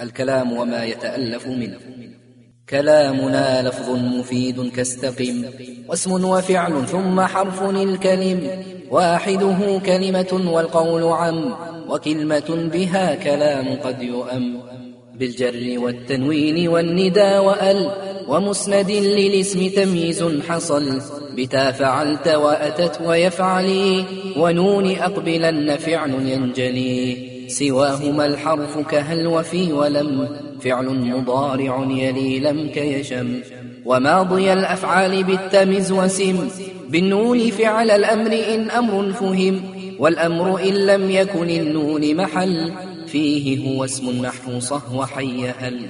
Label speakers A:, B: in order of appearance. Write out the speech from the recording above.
A: الكلام وما يتألف منه. كلامنا لفظ مفيد كاستقم واسم وفعل ثم حرف الكلم. واحدة كلمة والقول عم وكلمة بها كلام قد يؤم. بالجر والتنوين والندى وأل ومسند للاسم تمييز حصل. بتا فعلت وأتت ويفعلي ونون أقبلن فعل ينجلي. سواهما الحرف كهل وفي ولم فعل مضارع يلي لم كيشم. وماضي الأفعال بالتمز وسم بالنون فعل الأمر إن أمر فهم. والأمر إن لم يكن النون محل فيه هو اسم نحو صهو حي هل.